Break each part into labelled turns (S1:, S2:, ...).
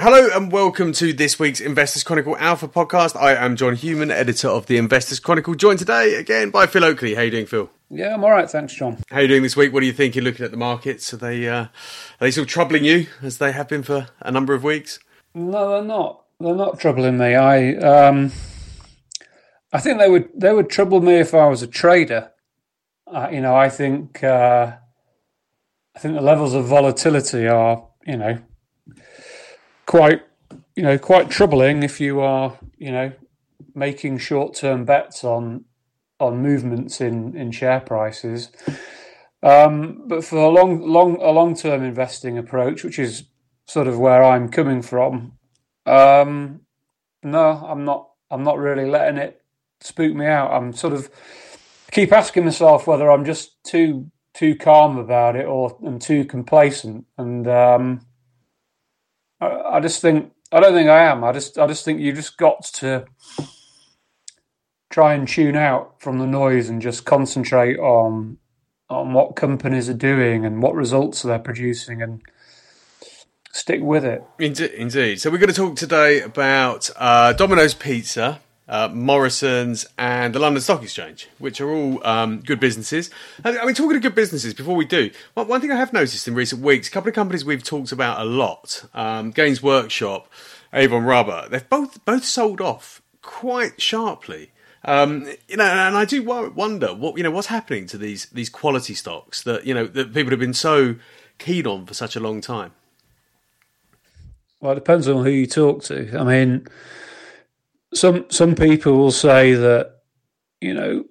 S1: Hello and welcome to this week's Investors Chronicle Alpha podcast. I am John Hughman, editor of the Investors Chronicle, joined today again by Phil Oakley. How are you doing, Phil?
S2: Yeah, I'm all right, thanks, John.
S1: How are you doing this week? What are you thinking looking at the markets? Are they uh, are they still troubling you as they have been for a number of weeks?
S2: No, they're not. They're not troubling me. I um, I think they would they would trouble me if I was a trader. Uh, you know, I think uh, I think the levels of volatility are you know quite you know quite troubling if you are you know making short term bets on on movements in in share prices. Um, but for a long long a long term investing approach, which is sort of where I'm coming from, um, no, I'm not. I'm not really letting it spook me out. I'm sort of keep asking myself whether I'm just too too calm about it or I'm too complacent. And um, I, I just think I don't think I am. I just I just think you just got to try and tune out from the noise and just concentrate on on what companies are doing and what results they're producing and stick with it.
S1: Indeed. So we're going to talk today about uh, Domino's Pizza, uh, Morrison's, and the London Stock Exchange, which are all um, good businesses. I mean, talking of good businesses, before we do, one, thing I have noticed in recent weeks, a couple of companies we've talked about a lot, um, Games Workshop, Avon Rubber, they've both both sold off quite sharply. Um, you know, and I do wonder what you know what's happening to these these quality stocks that you know that people have been so keen on for such a long time.
S2: Well, it depends on who you talk to. I mean, some some people will say that you know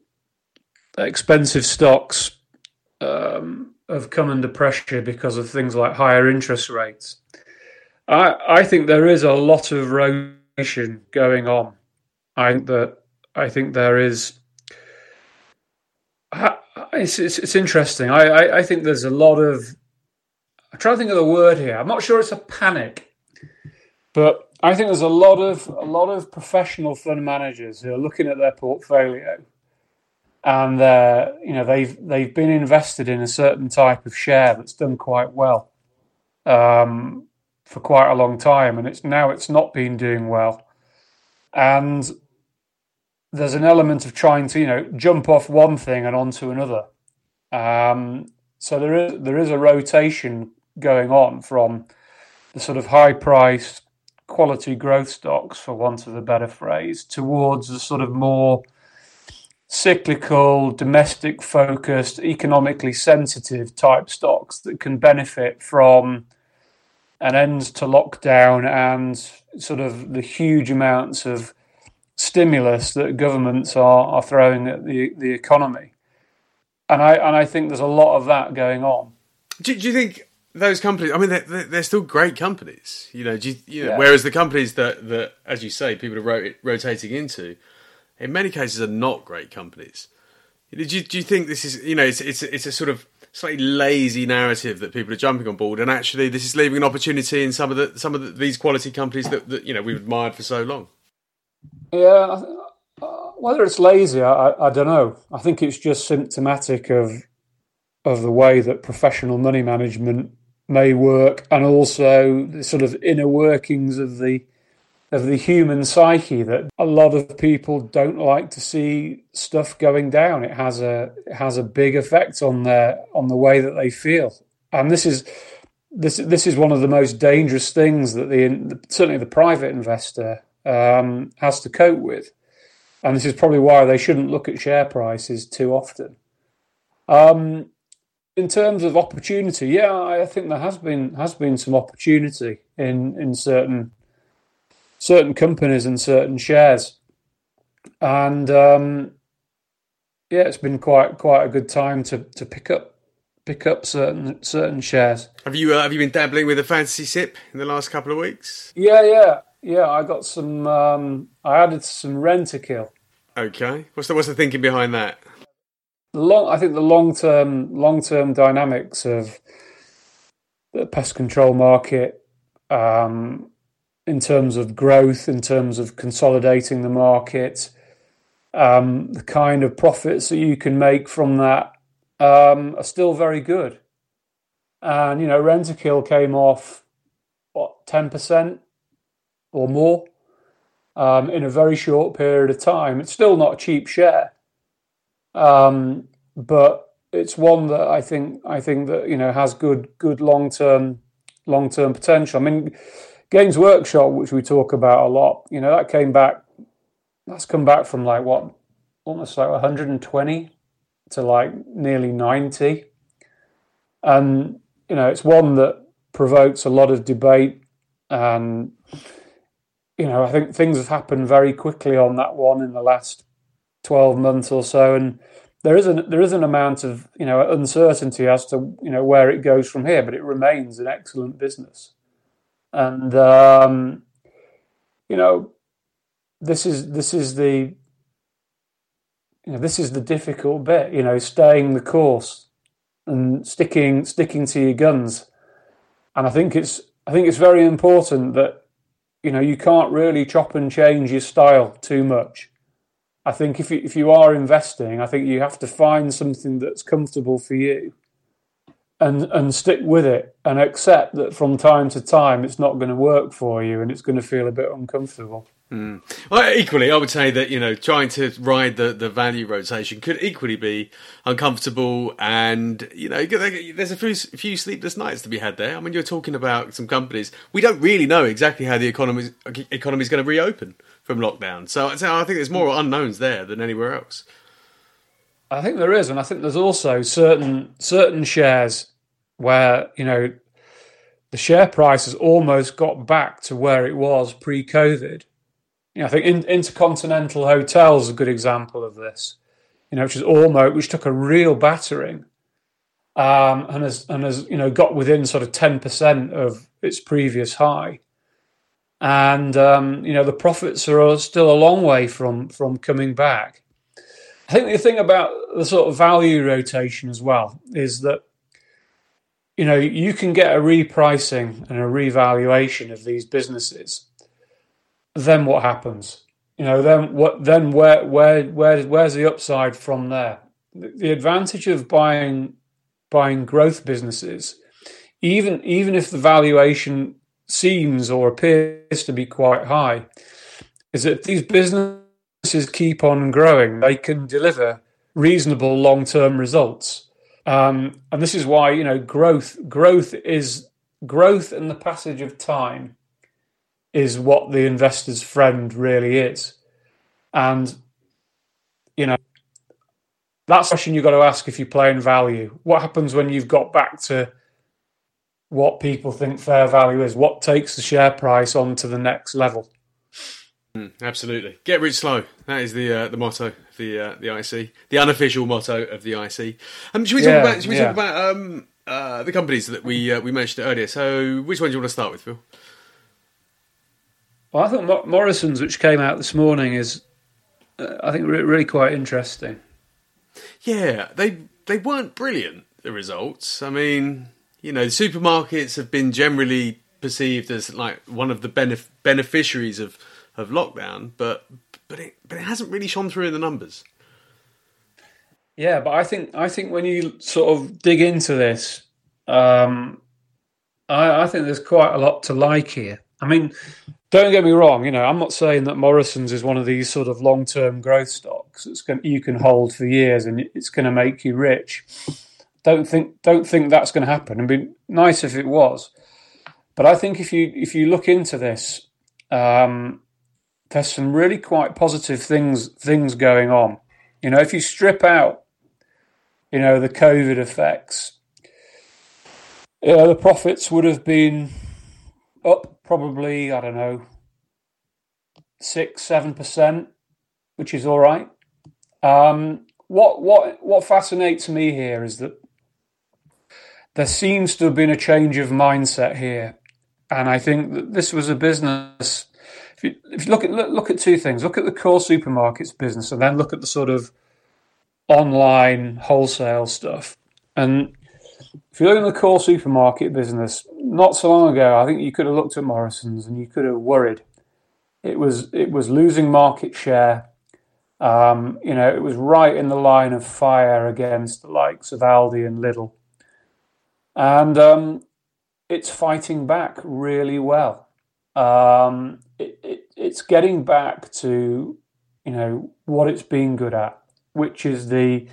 S2: expensive stocks um, have come under pressure because of things like higher interest rates. I I think there is a lot of rotation going on. I think that I think there is. It's, it's, it's interesting. I, I, I think there's a lot of. I'm trying to think of the word here. I'm not sure it's a panic, but I think there's a lot of a lot of professional fund managers who are looking at their portfolio, and uh, you know they've they've been invested in a certain type of share that's done quite well um, for quite a long time, and it's now it's not been doing well, and there's an element of trying to you know jump off one thing and onto another. Um, so there is there is a rotation going on from the sort of high priced quality growth stocks, for want of a better phrase, towards the sort of more cyclical, domestic focused, economically sensitive type stocks that can benefit from an end to lockdown and sort of the huge amounts of stimulus that governments are, are throwing at the, the economy. And I, and I think there's a lot of that going on.
S1: Do, do you think those companies, I mean, they're, they're still great companies, you know, you, you know yeah. whereas the companies that, that, as you say, people are rot- rotating into, in many cases are not great companies. Do you, do you think this is, you know, it's, it's, it's a sort of slightly lazy narrative that people are jumping on board, and actually this is leaving an opportunity in some of the some of the, these quality companies that, that you know we've admired for so long.
S2: Yeah, uh, whether it's lazy, I, I don't know. I think it's just symptomatic of of the way that professional money management may work, and also the sort of inner workings of the of the human psyche that a lot of people don't like to see stuff going down. It has a it has a big effect on their on the way that they feel, and this is this this is one of the most dangerous things that the certainly the private investor um, has to cope with. And this is probably why they shouldn't look at share prices too often. Um, in terms of opportunity, yeah, I think there has been has been some opportunity in in certain certain companies and certain shares, and um, yeah, it's been quite quite a good time to to pick up pick up certain certain shares.
S1: Have you uh, have you been dabbling with a fantasy SIPP in the last couple of weeks?
S2: Yeah, yeah. Yeah, I got some. Um, I added some Rentokil.
S1: Okay, what's the what's the thinking behind that?
S2: Long, I think the long term long term dynamics of the pest control market, um, in terms of growth, in terms of consolidating the market, um, the kind of profits that you can make from that um, are still very good. And you know, Rentokil came off what ten percent or more um, in a very short period of time. It's still not a cheap share, um, but it's one that I think I think that you know has good good long term long term potential. I mean, Games Workshop, which we talk about a lot, you know, that came back. That's come back from like what, almost like 120 to like nearly 90, and you know, it's one that provokes a lot of debate and you know, I think things have happened very quickly on that one in the last 12 months or so. And there is an, there is an amount of, you know, uncertainty as to, you know, where it goes from here, but it remains an excellent business. And, um, you know, this is, this is the, you know, this is the difficult bit, you know, staying the course and sticking, sticking to your guns. And I think it's, I think it's very important that you know you can't really chop and change your style too much. I think if you, if you are investing, I think you have to find something that's comfortable for you, and and stick with it, and accept that from time to time it's not going to work for you, and it's going to feel a bit uncomfortable.
S1: Mm. Well, equally, I would say that you know trying to ride the, the value rotation could equally be uncomfortable, and you know there's a few, few sleepless nights to be had there. I mean, you're talking about some companies we don't really know exactly how the economy economy is going to reopen from lockdown, so, so I think there's more unknowns there than anywhere else.
S2: I think there is, and I think there's also certain certain shares where you know the share price has almost got back to where it was pre-COVID you know, I think in, Intercontinental Hotels is a good example of this. You know, which is almost which took a real battering, um, and has and has you know got within sort of ten percent of its previous high, and um, you know the profits are still a long way from from coming back. I think the thing about the sort of value rotation as well is that you know you can get a repricing and a revaluation of these businesses then what happens? You know, then what? Then where where where where's the upside from there? The advantage of buying buying growth businesses, even even if the valuation seems or appears to be quite high, is that these businesses keep on growing. They can deliver reasonable long term results, um, and this is why you know growth growth is growth in the passage of time is what the investor's friend really is. And, you know, that's a question you've got to ask if you're playing value. What happens when you've got back to what people think fair value is? What takes the share price on to the next level?
S1: Mm, absolutely. Get rich slow. That is the uh, the motto of the uh, the IC, the unofficial motto of the IC. Um, should we talk yeah, about should we yeah. talk about um, uh, the companies that we uh, we mentioned earlier? So, which one do you want to start with, Phil?
S2: Well, I thought Morrison's, which came out this morning, is uh, I think really quite interesting.
S1: Yeah, they they weren't brilliant. The results. I mean, you know, the supermarkets have been generally perceived as like one of the benef- beneficiaries of of lockdown, but but it but it hasn't really shone through in the numbers.
S2: Yeah, but I think I think when you sort of dig into this, um, I, I think there's quite a lot to like here. I mean, don't get me wrong. You know, I'm not saying that Morrison's is one of these sort of long-term growth stocks. Going you can hold for years and it's going to make you rich. Don't think don't think that's going to happen. It'd be nice if it was, but I think if you if you look into this, um, there's some really quite positive things things going on. You know, if you strip out, you know, the COVID effects, you know, the profits would have been up probably I don't know six seven percent, which is all right. Um, what what what fascinates me here is that there seems to have been a change of mindset here, and I think that this was a business. If you, if you look at look, look at two things, look at the core supermarkets business, and then look at the sort of online wholesale stuff. And if you look at the core supermarket business, not so long ago, I think you could have looked at Morrison's and you could have worried. It was it was losing market share. Um, you know, it was right in the line of fire against the likes of Aldi and Lidl, and um, it's fighting back really well. um, it, it, it's getting back to you know what it's been good at, which is the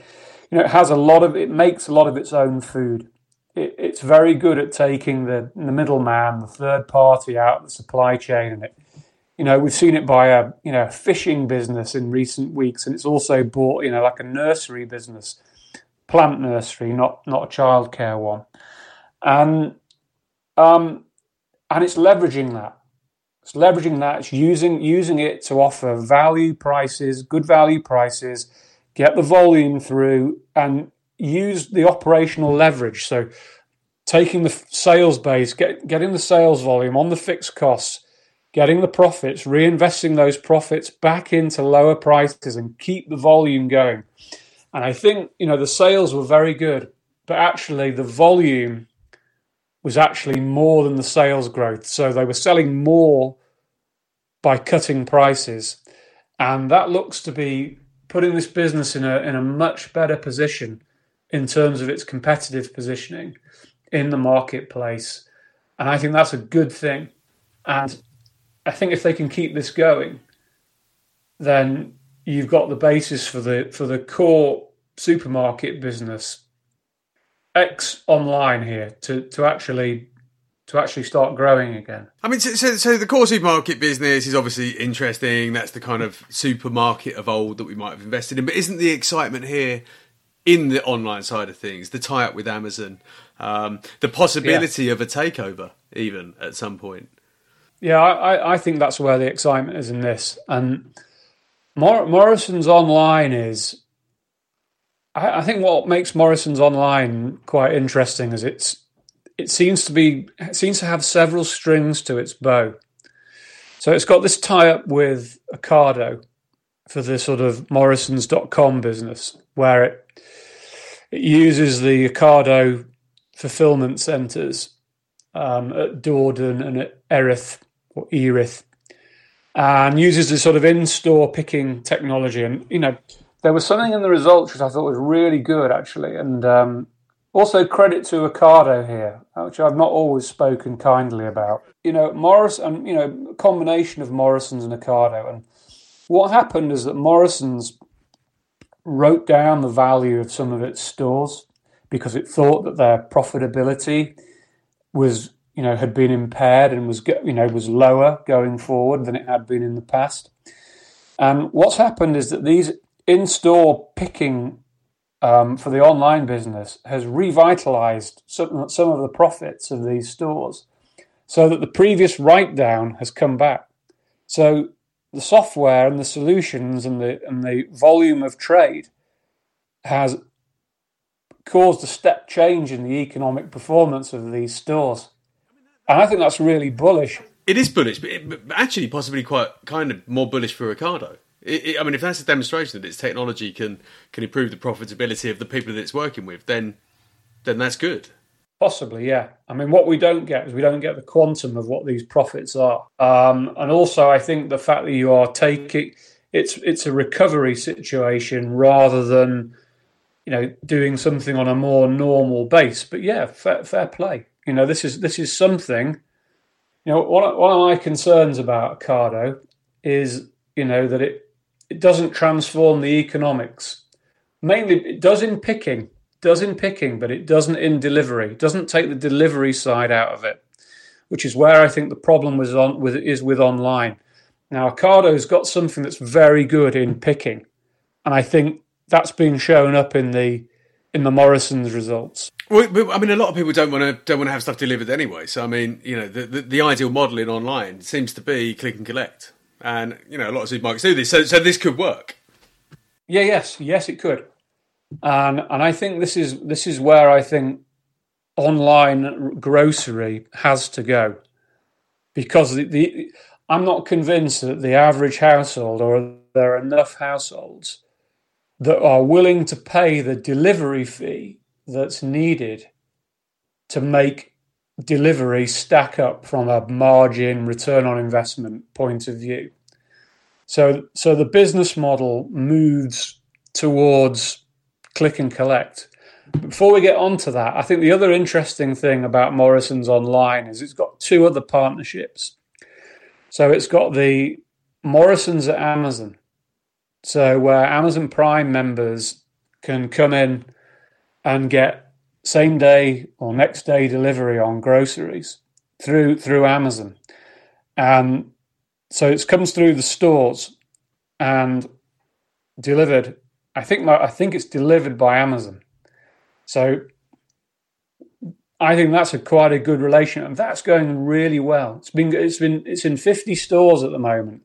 S2: you know it has a lot of it makes a lot of its own food. It, it's very good at taking the the middleman, the third party out of the supply chain, and it you know we've seen it by a you know fishing business in recent weeks, and it's also bought you know like a nursery business, plant nursery, not not a childcare one, and um, and it's leveraging that. It's leveraging that. It's using using it to offer value prices, good value prices, get the volume through, and use the operational leverage. So, taking the sales base, get, getting the sales volume on the fixed costs, getting the profits, reinvesting those profits back into lower prices, and keep the volume going. And I think you know the sales were very good, but actually the volume was actually more than the sales growth. So they were selling more by cutting prices. And that looks to be putting this business in a, in a much better position in terms of its competitive positioning in the marketplace. And I think that's a good thing. And I think if they can keep this going, then you've got the basis for the for the core supermarket business X online here to to actually to actually start growing again.
S1: I mean, so, so, so, the core supermarket business is obviously interesting. That's the kind of supermarket of old that we might have invested in. But isn't the excitement here in the online side of things, the tie up with Amazon, um, the possibility yeah. of a takeover even at some point?
S2: Yeah, I, I think that's where the excitement is in this. And Mor- Morrison's online is I, I think what makes Morrison's online quite interesting is it's it seems to be seems to have several strings to its bow. So it's got this tie up with Ocado for the sort of Morrisons.com business, where it it uses the Ocado fulfillment centres um, at Dordon and at Erith or Erith, and uses the sort of in-store picking technology. And you know, there was something in the results which I thought was really good, actually. And um, also credit to Ocado here, uh, which I've not always spoken kindly about. You know, Morris and you know, combination of Morrison's and Ocado. And what happened is that Morrison's wrote down the value of some of its stores because it thought that their profitability was you know had been impaired and was you know was lower going forward than it had been in the past. And what's happened is that these in-store picking um, for the online business has revitalized some, some of the profits of these stores so that the previous write down has come back. So the software and the solutions and the and the volume of trade has caused a step change in the economic performance of these stores. And I think that's really bullish.
S1: It is bullish, but, it, but actually possibly quite kind of more bullish for Ocado. It, it, I mean, if that's a demonstration that its technology can can improve the profitability of the people that it's working with, then then that's good.
S2: Possibly, yeah. I mean, what we don't get is we don't get the quantum of what these profits are, um, and also I think the fact that you are taking it's it's a recovery situation rather than you know doing something on a more normal base. But yeah, fair, fair play. You know, this is this is something. You know, one one of my concerns about Ocado is you know that it it doesn't transform the economics. Mainly, it does in picking, does in picking, but it doesn't in delivery. It doesn't take the delivery side out of it, which is where I think the problem was on with is with online. Now, Ocado's got something that's very good in picking, and I think that's been shown up in the in the Morrison's results.
S1: Well, I mean, a lot of people don't want to don't want to have stuff delivered anyway. So, I mean, you know, the, the, the ideal model in online seems to be click and collect and you know a lot of supermarkets do this. So so this could work.
S2: Yeah. Yes. Yes, it could. And and I think this is this is where I think online grocery has to go because the, the I'm not convinced that the average household or there are enough households that are willing to pay the delivery fee that's needed to make delivery stack up from a margin return on investment point of view. So, so the business model moves towards click and collect. Before we get on to that, I think the other interesting thing about Morrison's Online is it's got two other partnerships. So it's got the Morrison's at Amazon. So where Amazon Prime members can come in and get same day or next day delivery on groceries through through Amazon. And so it comes through the stores and delivered. I think my, I think it's delivered by Amazon. So I think that's a quite a good relation, and that's going really well. It's been it's been it's in fifty stores at the moment.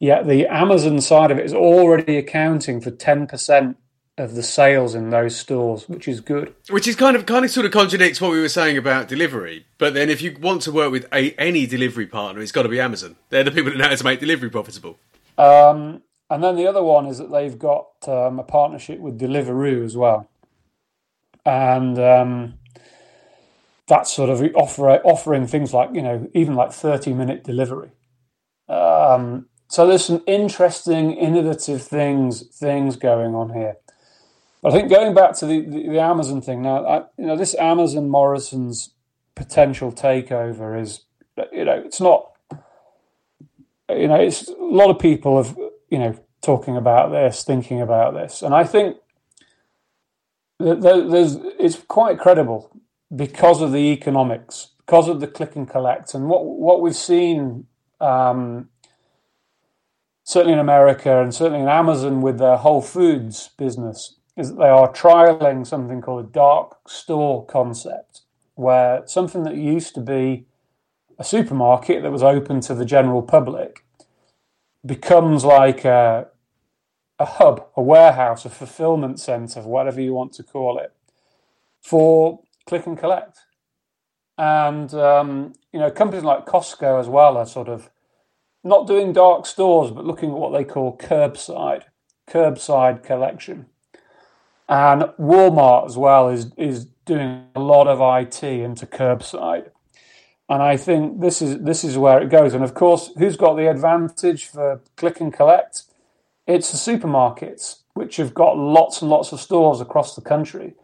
S2: Yet the Amazon side of it is already accounting for ten percent of the sales in those stores, which is good.
S1: Which is kind of kind of sort of contradicts what we were saying about delivery. But then, if you want to work with a, any delivery partner, it's got to be Amazon. They're the people that know how to make delivery profitable.
S2: Um, and then the other one is that they've got um, a partnership with Deliveroo as well, and um, that's sort of offer, offering things like you know even like thirty minute delivery. Um, so there's some interesting, innovative things things going on here. I think going back to the, the, the Amazon thing now, I, you know, this Amazon Morrison's potential takeover is, you know, it's not, you know, it's a lot of people have, you know, talking about this, thinking about this, and I think that there's it's quite credible because of the economics, because of the click and collect, and what what we've seen. Um, certainly in America and certainly in Amazon with their Whole Foods business, is that they are trialing something called a dark store concept, where something that used to be a supermarket that was open to the general public becomes like a, a hub, a warehouse, a fulfillment center, whatever you want to call it, for click and collect. And um, you know, companies like Costco as well are sort of not doing dark stores, but looking at what they call curbside, curbside collection. And Walmart as well is is doing a lot of IT into curbside. And I think this is this is where it goes. And of course, who's got the advantage for click and collect? It's the supermarkets, which have got lots and lots of stores across the country.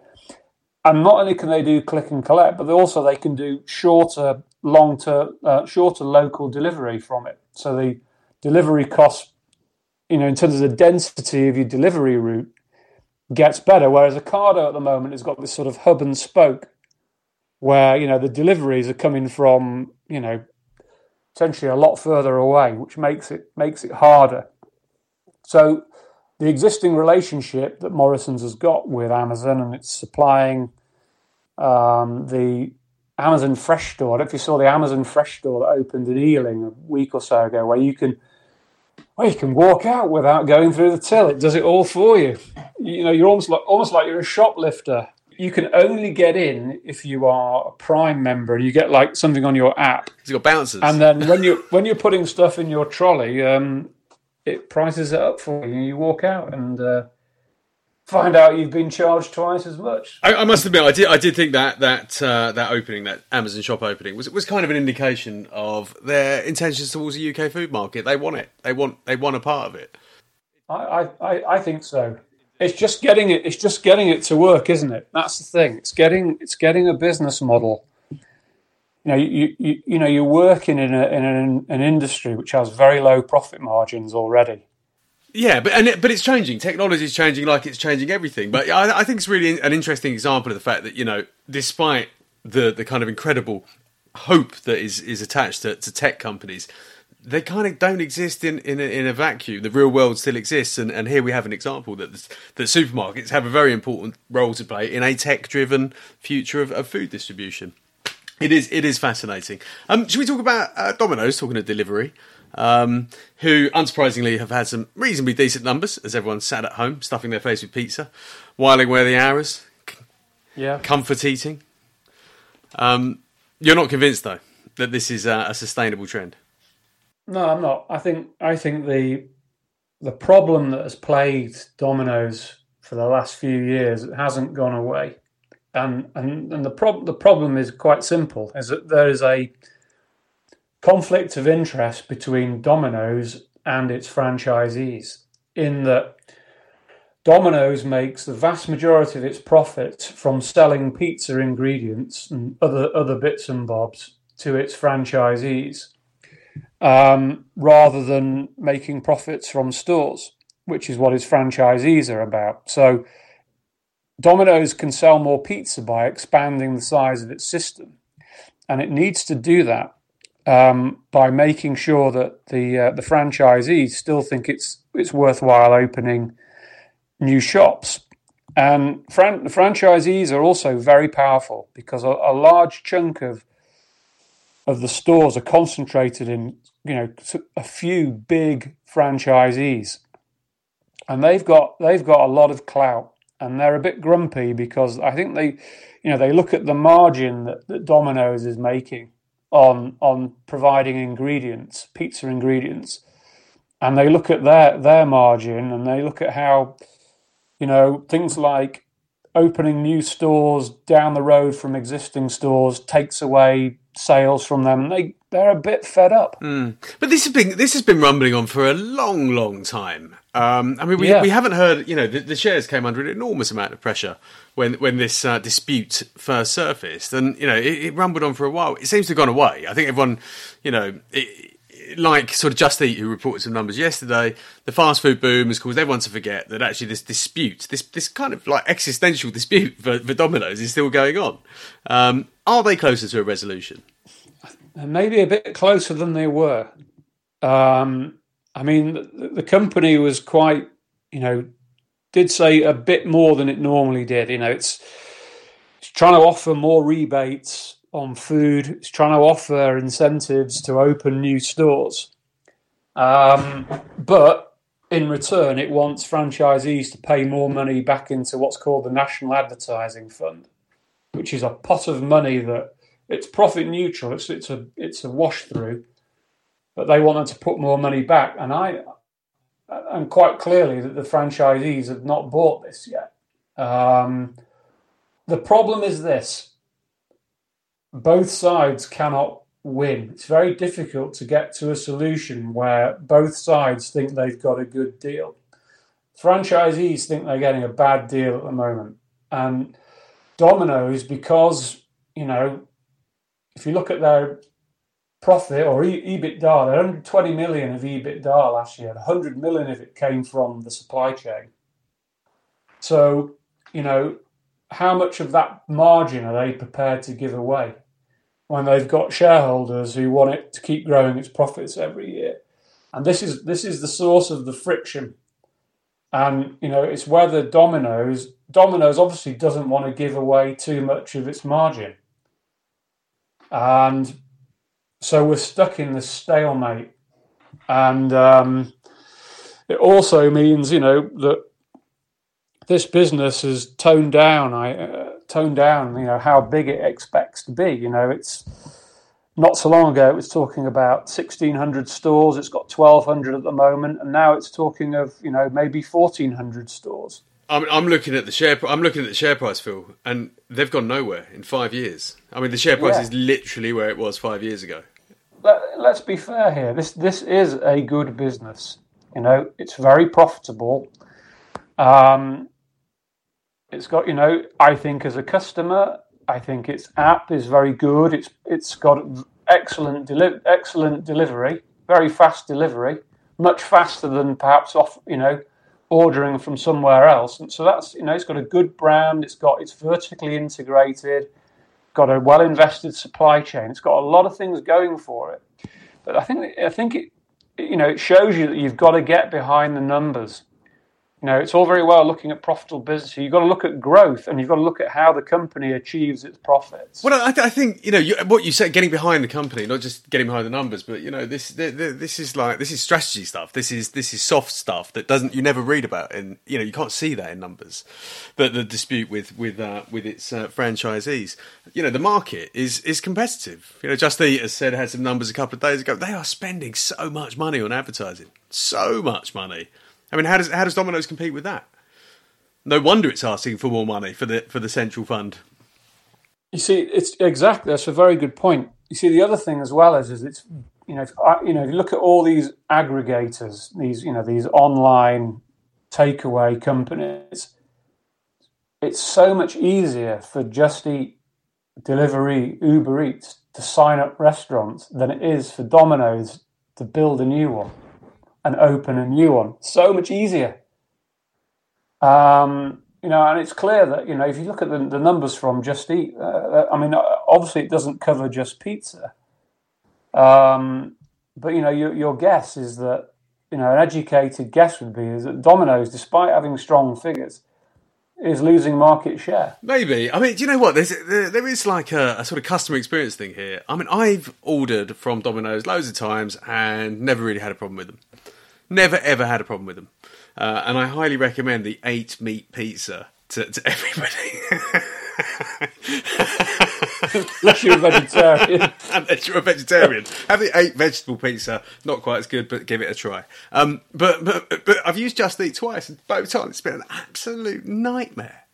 S2: And not only can they do click and collect, but also they can do shorter, long term, uh, shorter local delivery from it. So the delivery costs, you know, in terms of the density of your delivery route, gets better. Whereas Ocado at the moment has got this sort of hub and spoke where, you know, the deliveries are coming from, you know, essentially a lot further away, which makes it makes it harder. So the existing relationship that Morrison's has got with Amazon and it's supplying um, the Amazon Fresh store. I don't know if you saw the Amazon Fresh store that opened in Ealing a week or so ago, where you can well, you can walk out without going through the till. It does it all for you. You know, you're almost like almost like you're a shoplifter. You can only get in if you are a Prime member. You get like something on your app.
S1: Got bouncers,
S2: and then when you when you're putting stuff in your trolley, um, it prices it up for you. You walk out and. Uh, find out you've been charged twice as much.
S1: I, I must admit, I did, I did think that that uh, that opening, that Amazon shop opening, was was kind of an indication of their intentions towards the UK food market. They want it. They want they want a part of it.
S2: I, I, I think so. It's just getting it. It's just getting it to work, isn't it? That's the thing. It's getting it's getting a business model. You know, you, you, you know, you're working in a in an, an industry which has very low profit margins already
S1: yeah, but and it, but it's changing. Technology is changing, like it's changing everything. But I, I think it's really an interesting example of the fact that you know, despite the the kind of incredible hope that is is attached to, to tech companies, they kind of don't exist in in a, in a vacuum. The real world still exists, and, and here we have an example that that supermarkets have a very important role to play in a tech driven future of, of food distribution. It is it is fascinating. Um, should we talk about uh, Domino's talking of delivery? Um, who unsurprisingly have had some reasonably decent numbers as everyone sat at home stuffing their face with pizza, whiling away the hours,
S2: yeah,
S1: comfort eating. Um, you're not convinced though that this is a, a sustainable trend.
S2: No, I'm not. I think I think the the problem that has plagued Domino's for the last few years hasn't gone away, and and and the problem the problem is quite simple: is that there is a conflict of interest between Domino's and its franchisees, in that Domino's makes the vast majority of its profits from selling pizza ingredients and other, other bits and bobs to its franchisees. um, rather than making profits from stores, which is what its franchisees are about. So Domino's can sell more pizza by expanding the size of its system, and it needs to do that um, by making sure that the uh, the franchisees still think it's it's worthwhile opening new shops. And fran- the franchisees are also very powerful because a, a large chunk of of the stores are concentrated in you know a few big franchisees, and they've got they've got a lot of clout, and they're a bit grumpy because I think they, you know, they look at the margin that, that Domino's is making on on providing ingredients, pizza ingredients, and they look at their their margin and they look at how, you know, things like opening new stores down the road from existing stores takes away sales from them. They they're a bit fed up.
S1: Mm. But this has been this has been rumbling on for a long, long time. Um, I mean, we, yeah. we haven't heard. You know, the, the, shares came under an enormous amount of pressure when when this uh, dispute first surfaced, and you know, it, it, rumbled on for a while. It seems to have gone away. I think everyone, you know. It, like sort of Just Eat, who reported some numbers yesterday, the fast food boom has caused everyone to forget that actually this dispute, this this kind of like existential dispute for, for Domino's, is still going on. Um, are they closer to a resolution?
S2: Maybe a bit closer than they were. Um, I mean, the, the company was quite, you know, did say a bit more than it normally did. You know, it's, it's trying to offer more rebates on food. It's trying to offer incentives to open new stores. Um, but in return, it wants franchisees to pay more money back into what's called the National Advertising Fund which is a pot of money that it's profit neutral. It's it's a it's a wash through, but they want them to put more money back, and I and quite clearly that the franchisees have not bought this yet. Um, the problem is this: both sides cannot win. It's very difficult to get to a solution where both sides think they've got a good deal. Franchisees think they're getting a bad deal at the moment, and Domino's because you know if you look at their profit or EBITDA, they're 120 million of EBITDA last year. 100 million of it came from the supply chain. So you know how much of that margin are they prepared to give away when they've got shareholders who want it to keep growing its profits every year? And this is this is the source of the friction. And you know it's whether Domino's Domino's obviously doesn't want to give away too much of its margin. And so we're stuck in this stalemate. And um, it also means, you know, that this business has toned down. I uh, toned down, you know, how big it expects to be. You know, it's not so long ago it was talking about 1600 stores. It's got 1200 at the moment, and now it's talking of, you know, maybe 1400 stores.
S1: I'm, I'm looking at the share. I'm looking at the share price, Phil, and they've gone nowhere in five years. I mean, the share price yeah. is literally where it was five years ago.
S2: Let, let's be fair here. This this is a good business. You know, it's very profitable. Um, it's got you know, I think as a customer, I think its app is very good. It's it's got excellent deli- excellent delivery, very fast delivery, much faster than perhaps off you know ordering from somewhere else. And so that's you know it's got a good brand. It's got it's vertically integrated, got a well invested supply chain. It's got a lot of things going for it. But I think I think it you know it shows you that you've got to get behind the numbers. You know, it's all very well looking at profitable business. You've got to look at growth, and you've got to look at how the company achieves its profits.
S1: Well, I, th- I think you know you, what you said, getting behind the company, not just getting behind the numbers, but you know, this this is like this is strategy stuff. This is this is soft stuff that doesn't you never read about, and you know you can't see that in numbers. But the dispute with with uh, with its uh, franchisees, you know, the market is is competitive. You know, Just Eat has said had some numbers a couple of days ago. They are spending so much money on advertising, so much money I mean, how does how does Domino's compete with that? No wonder it's asking for more money for the for the central fund.
S2: You see, it's exactly that's a very good point. You see, the other thing as well is is it's you know if, you know if you look at all these aggregators, these you know these online takeaway companies, it's so much easier for Just Eat, Deliveroo, Uber Eats to sign up restaurants than it is for Domino's to build a new one and open a new one. So much easier. Um, you know, and it's clear that you know if you look at the, the numbers from Just Eat, uh, uh I mean, obviously it doesn't cover just pizza, um, but you know, your, your guess is that you know an educated guess would be is that Domino's, despite having strong figures, is losing market share.
S1: Maybe. I mean, do you know what? There's there, there is like a, a, sort of customer experience thing here. I mean, I've ordered from Domino's loads of times and never really had a problem with them. Never ever had a problem with them. Uh, and I highly recommend the eight meat pizza to, to everybody.
S2: Unless you're a vegetarian.
S1: Unless you're a vegetarian. Have the eight vegetable pizza. Not quite as good, but give it a try. Um, but, but, but I've used Just Eat twice, and both times it's been an absolute nightmare.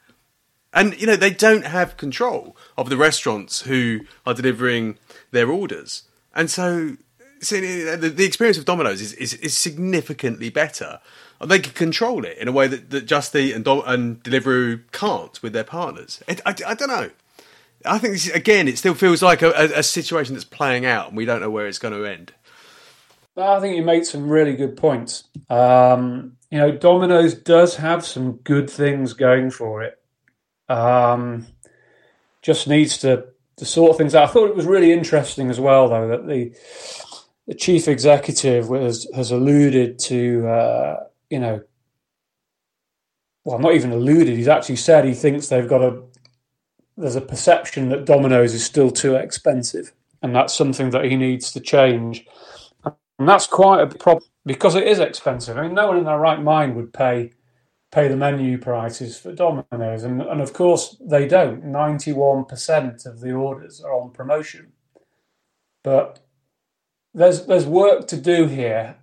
S1: And, you know, they don't have control of the restaurants who are delivering their orders. And so, so the, experience of Domino's is, is, is significantly better they can control it in a way that, that Just Eat and, and Deliveroo can't with their partners. It, I, I, don't know. I think this, again, it still feels like a, a, a, situation that's playing out, and we don't know where it's going to end.
S2: I think you made some really good points. Um, you know, Domino's does have some good things going for it. Um, just needs to to sort things out. I thought it was really interesting as well, though, that the the chief executive was, has alluded to uh, you know, well, not even alluded. He's actually said he thinks they've got a. There's a perception that Domino's is still too expensive, and that's something that he needs to change. And that's quite a problem because it is expensive. I mean, no one in their right mind would pay pay the menu prices for Domino's, and and of course they don't. Ninety one percent of the orders are on promotion, but there's there's work to do here,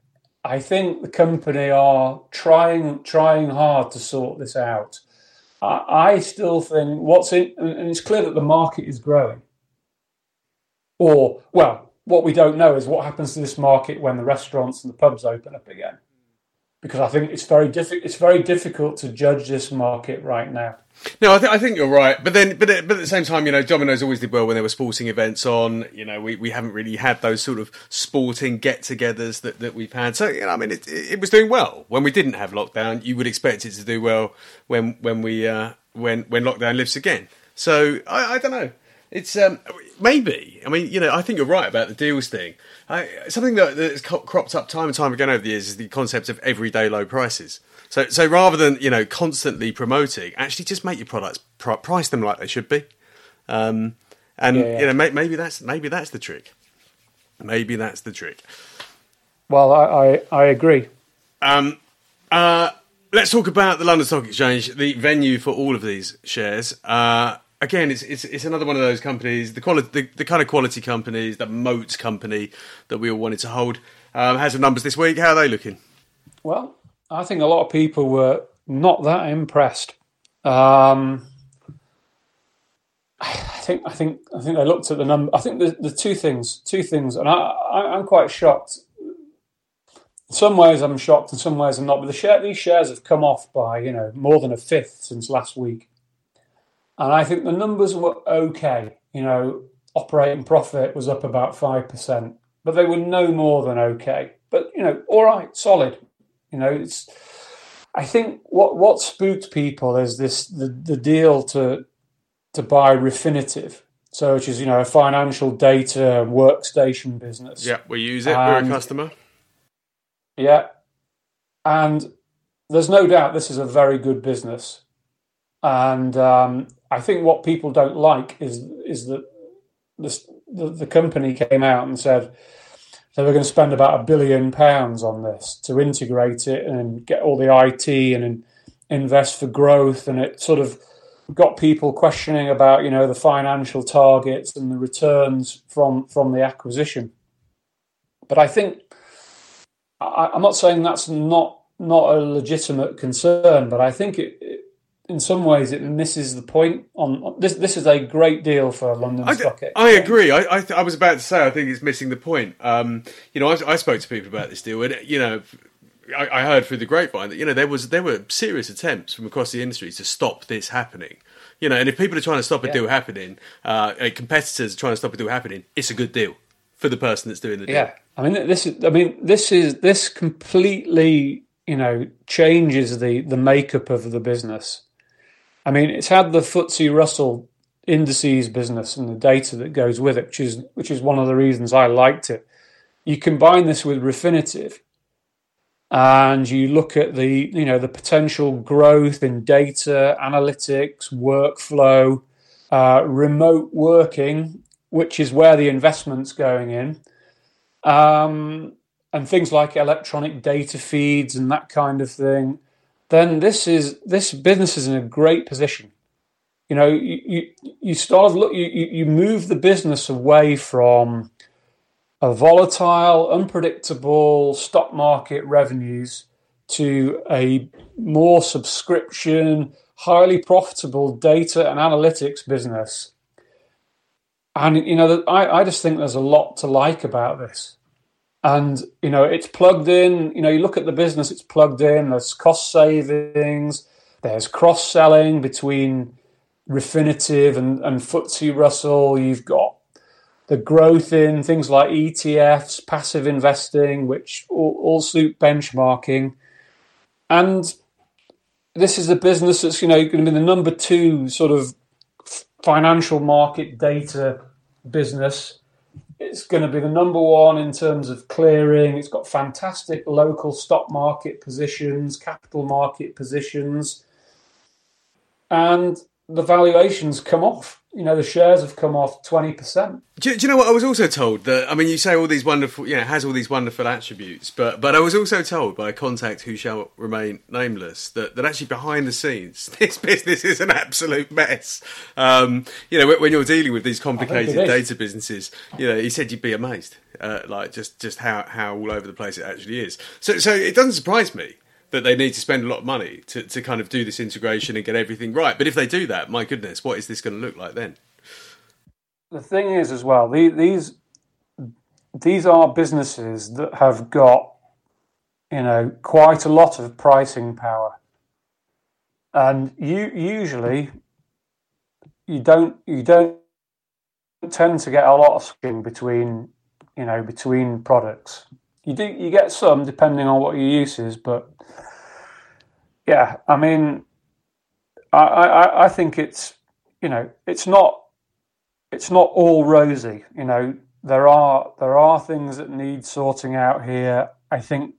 S2: I think the company are trying trying hard to sort this out. I, still think what's in, and it's clear that the market is growing. Or, well, what we don't know is what happens to this market when the restaurants and the pubs open up again because I think it's very difficult. It's very difficult to judge this market right now.
S1: No, I, th- I think you're right, but then, but, but at the same time, you know, Domino's always did well when there were sporting events on. You know, we, we haven't really had those sort of sporting get-togethers that, that we've had. So, you know, I mean, it, it was doing well when we didn't have lockdown. You would expect it to do well when when we uh, when when lockdown lifts again. So, I, I don't know. It's um, maybe. I mean, you know, I think you're right about the deals thing. I, something that, that's cropped up time and time again over the years is the concept of everyday low prices. So, so rather than you know constantly promoting, actually just make your products pr- price them like they should be. Um, and yeah, yeah. you know, may, maybe that's maybe that's the trick. Maybe that's the trick.
S2: Well, I I, I agree.
S1: Um, uh, let's talk about the London Stock Exchange, the venue for all of these shares. Uh, again, it's, it's it's another one of those companies, the quality, the, the kind of quality companies, the moat company that we all wanted to hold. Um, has some numbers this week. How are they looking?
S2: Well, I think a lot of people were not that impressed. Um, I think I think I think they looked at the number. I think the, the two things, two things, and I, I am quite shocked. In some ways, I'm shocked. In some ways, I'm not. But the share, these shares have come off by you know more than a fifth since last week. And I think the numbers were okay. You know, operating profit was up about 5%, but they were no more than okay. But, you know, all right, solid. You know, it's, I think what, what spooked people is this, the, the deal to, to buy Refinitiv. So, which is, you know, a financial data workstation business.
S1: Yeah, we use it. And, We're a customer.
S2: Yeah. And there's no doubt this is a very good business. And um, I think what people don't like is is that the, the company came out and said they were going to spend about a billion pounds on this to integrate it and get all the IT and invest for growth, and it sort of got people questioning about you know the financial targets and the returns from from the acquisition. But I think I, am not saying that's not not a legitimate concern, but I think it, in some ways it misses the point. On this, this is a great deal for London
S1: I,
S2: Stock
S1: Exchange. I agree. I, I, I, was about to say I think it's missing the point. Um, you know, I, I, spoke to people about this deal, and you know, I, I, heard through the grapevine that you know there was there were serious attempts from across the industry to stop this happening. You know, and if people are trying to stop a yeah. deal happening, uh, competitors are trying to stop a deal happening, it's a good deal for the person that's doing the deal.
S2: Yeah, I mean this is. I mean this is this completely you know changes the the makeup of the business. I mean it's had the FTSE Russell indices business and the data that goes with it, which is which is one of the reasons I liked it. You combine this with Refinitiv, and you look at the you know the potential growth in data analytics, workflow, uh, remote working, which is where the investment's going in, um, and things like electronic data feeds and that kind of thing. Then this is this business is in a great position you know, you, you, you start look, you, you move the business away from a volatile, unpredictable stock market revenues to a more subscription, highly profitable data and analytics business. And, you know, I, I just think there's a lot to like about this. And, you know, it's plugged in, you know, you look at the business, it's plugged in, there's cost savings, there's cross selling between Refinitiv and, and FTSE Russell. You've got the growth in things like ETFs, passive investing, which all, all suit benchmarking. And this is a business that's you know going to be the number two sort of financial market data business. It's going to be the number one in terms of clearing. It's got fantastic local stock market positions, capital market positions, and the valuations come off. You know, the shares have come off twenty percent.
S1: Do, do, you know what I was also told that? I mean, you say all these wonderful, you know, has all these wonderful attributes, but but I was also told by a contact who shall remain nameless that that actually behind the scenes, this business is an absolute mess. Um, you know, when you're dealing with these complicated data businesses, you know, he said you'd be amazed, uh, like just just how how all over the place it actually is. So so it doesn't surprise me that they need to spend a lot of money to, to kind of do this integration and get everything right. But if they do that, my goodness, what is this going to look like then?
S2: The thing is, as well, these these are businesses that have got you know quite a lot of pricing power, and you usually you don't you don't tend to get a lot of skin between you know between products. You do you get some depending on what your use is, but yeah, I mean, I, I, I think it's you know it's not it's not all rosy. You know, there are there are things that need sorting out here. I think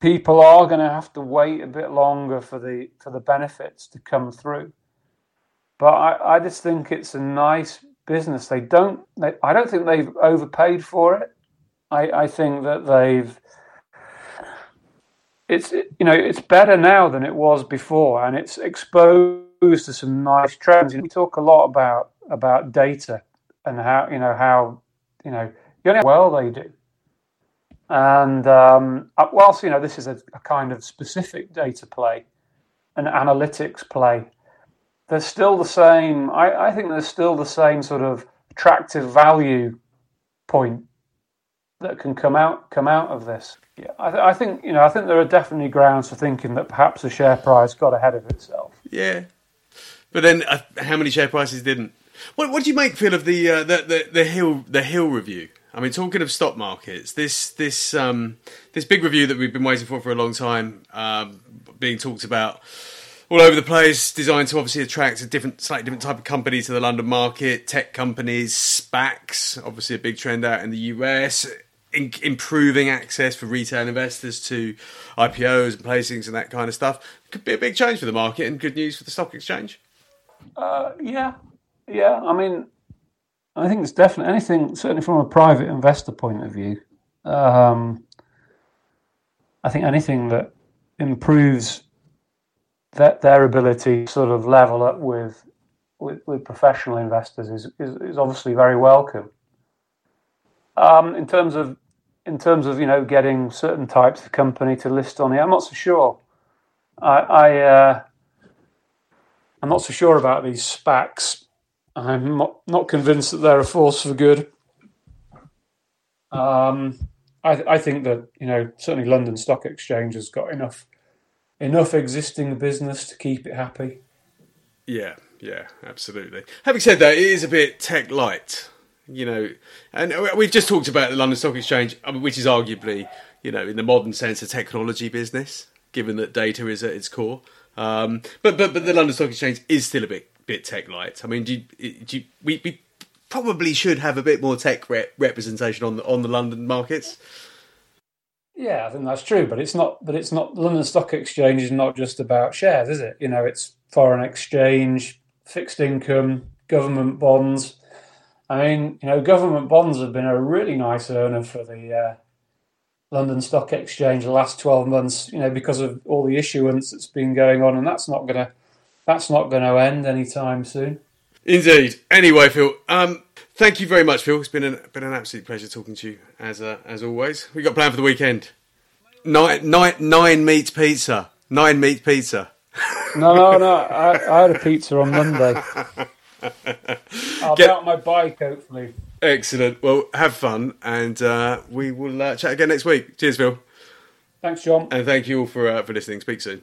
S2: people are going to have to wait a bit longer for the for the benefits to come through. But I, I just think it's a nice business. They don't. They, I don't think they've overpaid for it. I, I think that they've it's you know it's better now than it was before, and it's exposed to some nice trends. we talk a lot about about data and how you know how you know you know how well they do. And um, uh, whilst you know this is a, a kind of specific data play, an analytics play, there's still the same. I, I think there's still the same sort of attractive value point that can come out come out of this. Yeah, I, th- I, think you know. I think there are definitely grounds for thinking that perhaps the share price got ahead of itself.
S1: Yeah, but then uh, how many share prices didn't? What, what do you make feel of the, uh, the, the the Hill the Hill review? I mean, talking of stock markets, this this um, this big review that we've been waiting for for a long time, um, being talked about all over the place, designed to obviously attract a different, slightly different type of company to the London market. Tech companies, SPACs, obviously a big trend out in the US in, improving access for retail investors to IPOs and placings and that kind of stuff could be a big change for the market and good news for the stock exchange.
S2: Uh, yeah, yeah. I mean, I think it's definitely anything. Certainly from a private investor point of view, um, I think anything that improves that their ability to sort of level up with with, with professional investors is, is, is obviously very welcome. Um, in terms of in terms of you know getting certain types of company to list on here, I'm not so sure. I, I uh, I'm not so sure about these SPACs. I'm not, convinced that they're a force for good. Um, I, I think that you know certainly London Stock Exchange has got enough enough existing business to keep it happy.
S1: Yeah, yeah, absolutely. Having said that, it is a bit tech light You know, and we've just talked about the London Stock Exchange, which is arguably, you know, in the modern sense, a technology business, given that data is at its core. Um, but but but the London Stock Exchange is still a bit bit tech light. I mean, do you, do you, we, we probably should have a bit more tech re- representation on the on the London markets.
S2: Yeah, I think that's true, but it's not. But it's not. London Stock Exchange is not just about shares, is it? You know, it's foreign exchange, fixed income, government bonds. I mean, you know, government bonds have been a really nice earner for the uh, London Stock Exchange the last twelve months. You know, because of all the issuance that's been going on, and that's not gonna that's not going to end anytime soon.
S1: Indeed. Anyway, Phil, um, thank you very much, Phil. It's been an been an absolute pleasure talking to you as uh, as always. We got planned for the weekend. Nine, nine, nine meat pizza. Nine meat pizza.
S2: No, no, no. I, I had a pizza on Monday. I'll Get... be out on my bike, hopefully.
S1: Excellent. Well, have fun, and uh, we will uh, chat again next week. Cheers, Phil.
S2: Thanks, John.
S1: And thank you all for uh, for listening. Speak soon.